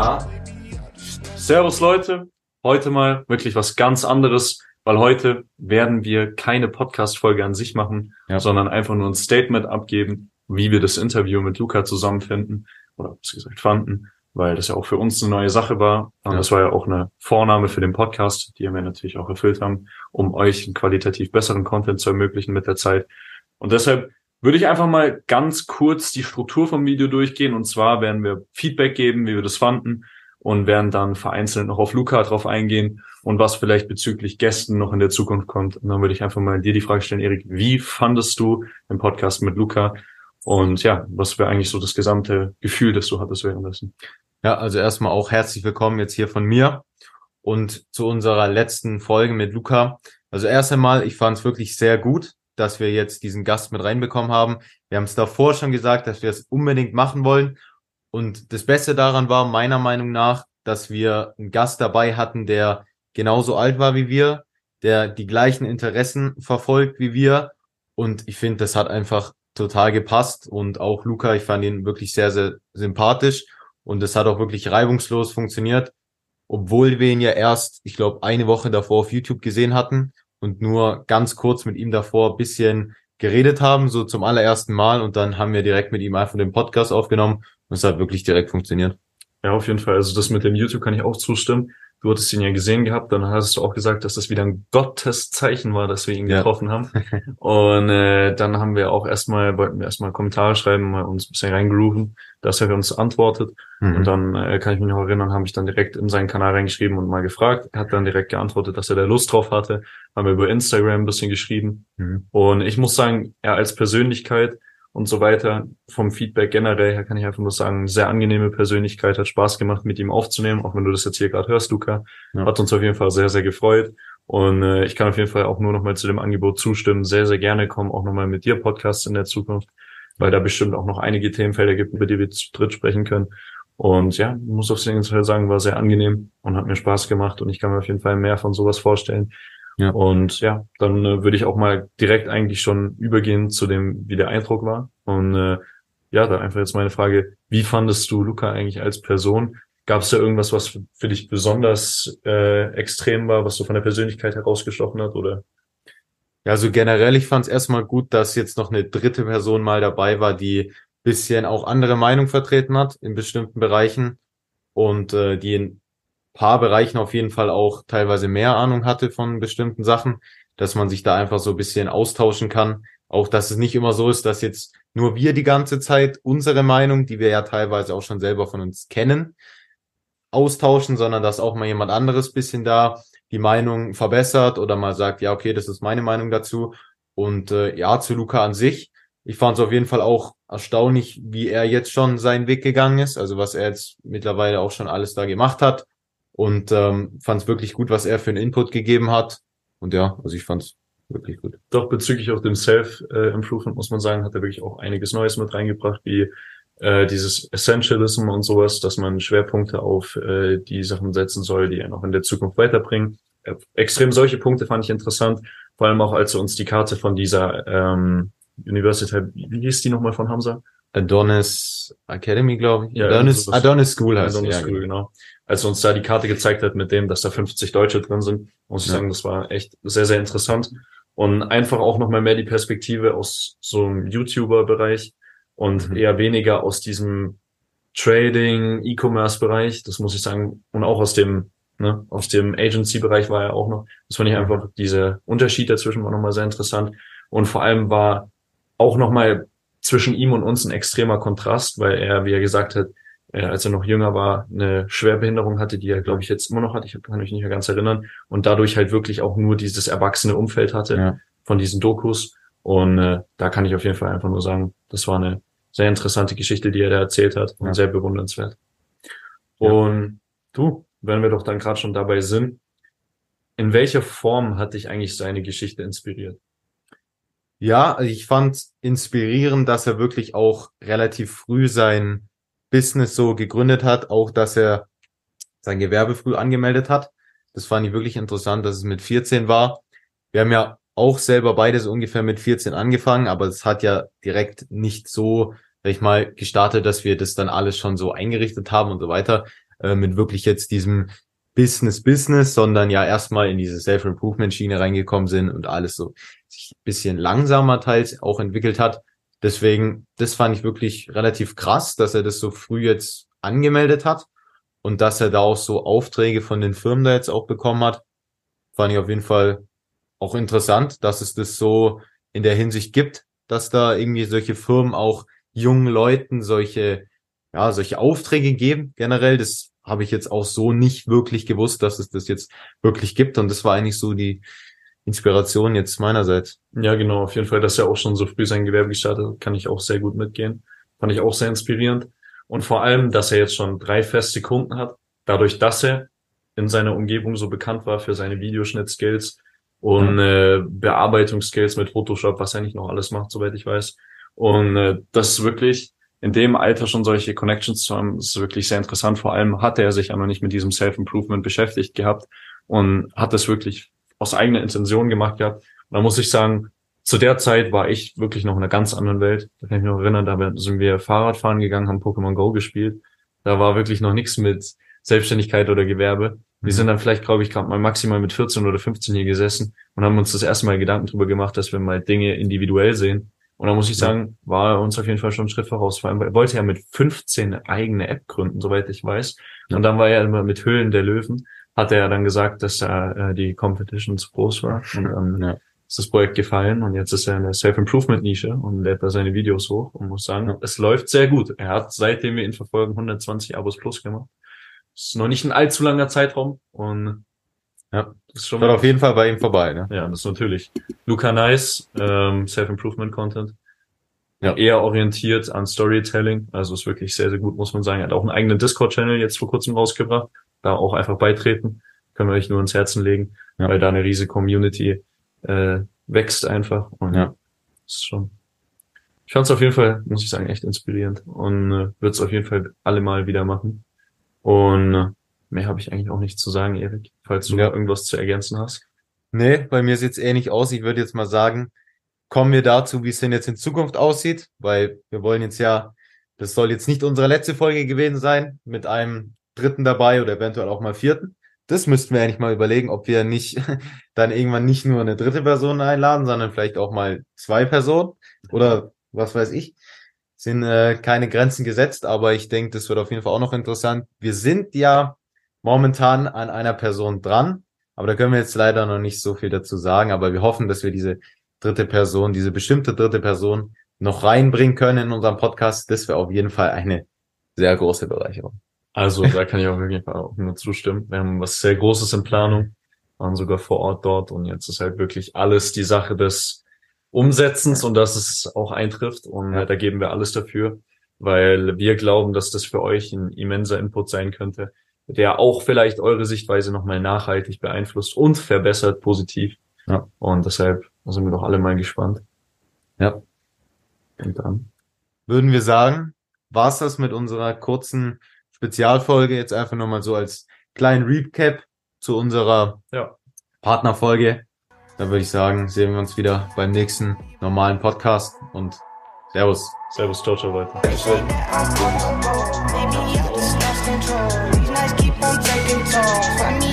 Ja. Servus Leute, heute mal wirklich was ganz anderes, weil heute werden wir keine Podcast-Folge an sich machen, ja. sondern einfach nur ein Statement abgeben, wie wir das Interview mit Luca zusammenfinden oder was gesagt fanden, weil das ja auch für uns eine neue Sache war. Und ja. das war ja auch eine Vornahme für den Podcast, die wir natürlich auch erfüllt haben, um euch einen qualitativ besseren Content zu ermöglichen mit der Zeit. Und deshalb würde ich einfach mal ganz kurz die Struktur vom Video durchgehen. Und zwar werden wir Feedback geben, wie wir das fanden und werden dann vereinzelt noch auf Luca drauf eingehen und was vielleicht bezüglich Gästen noch in der Zukunft kommt. Und dann würde ich einfach mal dir die Frage stellen, Erik, wie fandest du den Podcast mit Luca? Und ja, was wäre eigentlich so das gesamte Gefühl, das du hattest währenddessen? Ja, also erstmal auch herzlich willkommen jetzt hier von mir und zu unserer letzten Folge mit Luca. Also erst einmal, ich fand es wirklich sehr gut dass wir jetzt diesen Gast mit reinbekommen haben. Wir haben es davor schon gesagt, dass wir es unbedingt machen wollen. Und das Beste daran war meiner Meinung nach, dass wir einen Gast dabei hatten, der genauso alt war wie wir, der die gleichen Interessen verfolgt wie wir. Und ich finde, das hat einfach total gepasst. Und auch Luca, ich fand ihn wirklich sehr, sehr sympathisch. Und es hat auch wirklich reibungslos funktioniert, obwohl wir ihn ja erst, ich glaube, eine Woche davor auf YouTube gesehen hatten und nur ganz kurz mit ihm davor bisschen geredet haben, so zum allerersten Mal. Und dann haben wir direkt mit ihm einfach den Podcast aufgenommen und es hat wirklich direkt funktioniert. Ja, auf jeden Fall. Also das mit dem YouTube kann ich auch zustimmen. Du hattest ihn ja gesehen gehabt, dann hast du auch gesagt, dass das wieder ein Gotteszeichen war, dass wir ihn getroffen ja. haben. Und äh, dann haben wir auch erstmal, wollten wir erstmal Kommentare schreiben, mal uns ein bisschen reingrooven, dass er uns antwortet. Mhm. Und dann äh, kann ich mich noch erinnern, habe ich dann direkt in seinen Kanal reingeschrieben und mal gefragt. Er hat dann direkt geantwortet, dass er da Lust drauf hatte. Haben wir über Instagram ein bisschen geschrieben. Mhm. Und ich muss sagen, er als Persönlichkeit und so weiter. Vom Feedback generell her kann ich einfach nur sagen, sehr angenehme Persönlichkeit, hat Spaß gemacht, mit ihm aufzunehmen, auch wenn du das jetzt hier gerade hörst, Luca. Ja. Hat uns auf jeden Fall sehr, sehr gefreut. Und äh, ich kann auf jeden Fall auch nur nochmal zu dem Angebot zustimmen. Sehr, sehr gerne kommen auch nochmal mit dir Podcasts in der Zukunft, weil da bestimmt auch noch einige Themenfelder gibt, über die wir zu dritt sprechen können. Und ja, muss auf jeden Fall sagen, war sehr angenehm und hat mir Spaß gemacht und ich kann mir auf jeden Fall mehr von sowas vorstellen. Ja. Und ja, dann äh, würde ich auch mal direkt eigentlich schon übergehen zu dem, wie der Eindruck war. Und äh, ja, da einfach jetzt meine Frage, wie fandest du Luca eigentlich als Person? Gab es da irgendwas, was für dich besonders äh, extrem war, was so von der Persönlichkeit herausgestochen hat? Oder? Ja, also generell, ich fand es erstmal gut, dass jetzt noch eine dritte Person mal dabei war, die bisschen auch andere Meinung vertreten hat in bestimmten Bereichen und äh, die in paar Bereichen auf jeden Fall auch teilweise mehr Ahnung hatte von bestimmten Sachen, dass man sich da einfach so ein bisschen austauschen kann. Auch, dass es nicht immer so ist, dass jetzt nur wir die ganze Zeit unsere Meinung, die wir ja teilweise auch schon selber von uns kennen, austauschen, sondern dass auch mal jemand anderes bisschen da die Meinung verbessert oder mal sagt, ja, okay, das ist meine Meinung dazu. Und äh, ja, zu Luca an sich, ich fand es auf jeden Fall auch erstaunlich, wie er jetzt schon seinen Weg gegangen ist, also was er jetzt mittlerweile auch schon alles da gemacht hat und ähm, fand es wirklich gut, was er für einen Input gegeben hat. Und ja, also ich fand es wirklich gut. Doch bezüglich auch dem Self-Improvement muss man sagen, hat er wirklich auch einiges Neues mit reingebracht, wie äh, dieses Essentialism und sowas, dass man Schwerpunkte auf äh, die Sachen setzen soll, die er noch in der Zukunft weiterbringen. Äh, extrem solche Punkte fand ich interessant, vor allem auch als er uns die Karte von dieser ähm, University, wie hieß die nochmal von Hamza? Adonis Academy, glaube ich. Ja, Adonis, Adonis School heißt Adonis ja, School, genau als er uns da die Karte gezeigt hat mit dem, dass da 50 Deutsche drin sind, muss ich ja. sagen, das war echt sehr, sehr interessant. Und einfach auch nochmal mehr die Perspektive aus so einem YouTuber-Bereich und mhm. eher weniger aus diesem Trading, E-Commerce-Bereich. Das muss ich sagen. Und auch aus dem, ne, aus dem Agency-Bereich war er auch noch. Das fand ich einfach, dieser Unterschied dazwischen war nochmal sehr interessant. Und vor allem war auch nochmal zwischen ihm und uns ein extremer Kontrast, weil er, wie er gesagt hat, äh, als er noch jünger war, eine Schwerbehinderung hatte, die er, glaube ich, jetzt immer noch hat. Ich kann mich nicht mehr ganz erinnern. Und dadurch halt wirklich auch nur dieses erwachsene Umfeld hatte ja. von diesen Dokus. Und äh, da kann ich auf jeden Fall einfach nur sagen, das war eine sehr interessante Geschichte, die er da erzählt hat und ja. sehr bewundernswert. Ja. Und du, wenn wir doch dann gerade schon dabei sind, in welcher Form hat dich eigentlich seine Geschichte inspiriert? Ja, also ich fand inspirierend, dass er wirklich auch relativ früh sein Business so gegründet hat, auch dass er sein Gewerbe früh angemeldet hat. Das fand ich wirklich interessant, dass es mit 14 war. Wir haben ja auch selber beide so ungefähr mit 14 angefangen, aber es hat ja direkt nicht so sag ich mal, gestartet, dass wir das dann alles schon so eingerichtet haben und so weiter, äh, mit wirklich jetzt diesem Business Business, sondern ja erstmal in diese Self-Improvement-Schiene reingekommen sind und alles so sich ein bisschen langsamer teils auch entwickelt hat. Deswegen, das fand ich wirklich relativ krass, dass er das so früh jetzt angemeldet hat und dass er da auch so Aufträge von den Firmen da jetzt auch bekommen hat. Fand ich auf jeden Fall auch interessant, dass es das so in der Hinsicht gibt, dass da irgendwie solche Firmen auch jungen Leuten solche, ja, solche Aufträge geben. Generell, das habe ich jetzt auch so nicht wirklich gewusst, dass es das jetzt wirklich gibt. Und das war eigentlich so die Inspiration jetzt meinerseits. Ja, genau, auf jeden Fall, dass er auch schon so früh sein Gewerbe gestartet hat, kann ich auch sehr gut mitgehen. Fand ich auch sehr inspirierend. Und vor allem, dass er jetzt schon drei feste Kunden hat, dadurch, dass er in seiner Umgebung so bekannt war für seine Videoschnitt-Skills und ja. äh, Bearbeitungsskills mit Photoshop, was er nicht noch alles macht, soweit ich weiß. Und äh, das ist wirklich in dem Alter schon solche Connections zu haben, ist wirklich sehr interessant. Vor allem hatte er sich noch nicht mit diesem Self-Improvement beschäftigt gehabt und hat das wirklich aus eigener Intention gemacht gehabt. Und da muss ich sagen, zu der Zeit war ich wirklich noch in einer ganz anderen Welt. Da kann ich mich noch erinnern, da sind wir Fahrradfahren gegangen, haben Pokémon Go gespielt. Da war wirklich noch nichts mit Selbstständigkeit oder Gewerbe. Wir mhm. sind dann vielleicht, glaube ich, gerade mal maximal mit 14 oder 15 hier gesessen und haben uns das erste Mal Gedanken darüber gemacht, dass wir mal Dinge individuell sehen und da muss ich sagen, war er uns auf jeden Fall schon einen Schritt voraus. Vor allem, er wollte ja mit 15 eine eigene App gründen, soweit ich weiß. Und dann war er immer mit Höhlen der Löwen, hat er ja dann gesagt, dass er äh, die Competition zu groß war. Und ähm, ja. ist das Projekt gefallen und jetzt ist er in der Self-Improvement-Nische und lädt da seine Videos hoch und muss sagen, ja. es läuft sehr gut. Er hat, seitdem wir ihn verfolgen, 120 Abos plus gemacht. Das ist noch nicht ein allzu langer Zeitraum und ja, das ist schon mal auf jeden Fall bei ihm vorbei. Ne? Ja, das ist natürlich. Luca Nice, ähm, Self-Improvement-Content. Ja. Eher orientiert an Storytelling. Also ist wirklich sehr, sehr gut, muss man sagen. Er hat auch einen eigenen Discord-Channel jetzt vor kurzem rausgebracht. Da auch einfach beitreten. Können wir euch nur ins Herzen legen, ja. weil da eine riesige Community äh, wächst einfach. Und ja, ist schon. Ich fand es auf jeden Fall, muss ich sagen, echt inspirierend und äh, wird es auf jeden Fall alle mal wieder machen. Und äh, Mehr habe ich eigentlich auch nicht zu sagen, Erik, falls du ja. irgendwas zu ergänzen hast. Nee, bei mir sieht es ähnlich aus. Ich würde jetzt mal sagen, kommen wir dazu, wie es denn jetzt in Zukunft aussieht, weil wir wollen jetzt ja, das soll jetzt nicht unsere letzte Folge gewesen sein, mit einem dritten dabei oder eventuell auch mal vierten. Das müssten wir eigentlich mal überlegen, ob wir nicht dann irgendwann nicht nur eine dritte Person einladen, sondern vielleicht auch mal zwei Personen oder was weiß ich. Sind äh, keine Grenzen gesetzt, aber ich denke, das wird auf jeden Fall auch noch interessant. Wir sind ja momentan an einer Person dran. Aber da können wir jetzt leider noch nicht so viel dazu sagen. Aber wir hoffen, dass wir diese dritte Person, diese bestimmte dritte Person noch reinbringen können in unserem Podcast. Das wäre auf jeden Fall eine sehr große Bereicherung. Also da kann ich auf jeden Fall auch nur zustimmen. Wir haben was sehr Großes in Planung, waren sogar vor Ort dort und jetzt ist halt wirklich alles die Sache des Umsetzens und dass es auch eintrifft und ja. da geben wir alles dafür, weil wir glauben, dass das für euch ein immenser Input sein könnte, der auch vielleicht eure Sichtweise nochmal nachhaltig beeinflusst und verbessert positiv. Ja. Und deshalb sind wir doch alle mal gespannt. Ja. Und dann würden wir sagen, war's das mit unserer kurzen Spezialfolge jetzt einfach nochmal so als kleinen Recap zu unserer ja. Partnerfolge. Dann würde ich sagen, sehen wir uns wieder beim nächsten normalen Podcast und Servus. Servus, ciao, ciao weiter. song.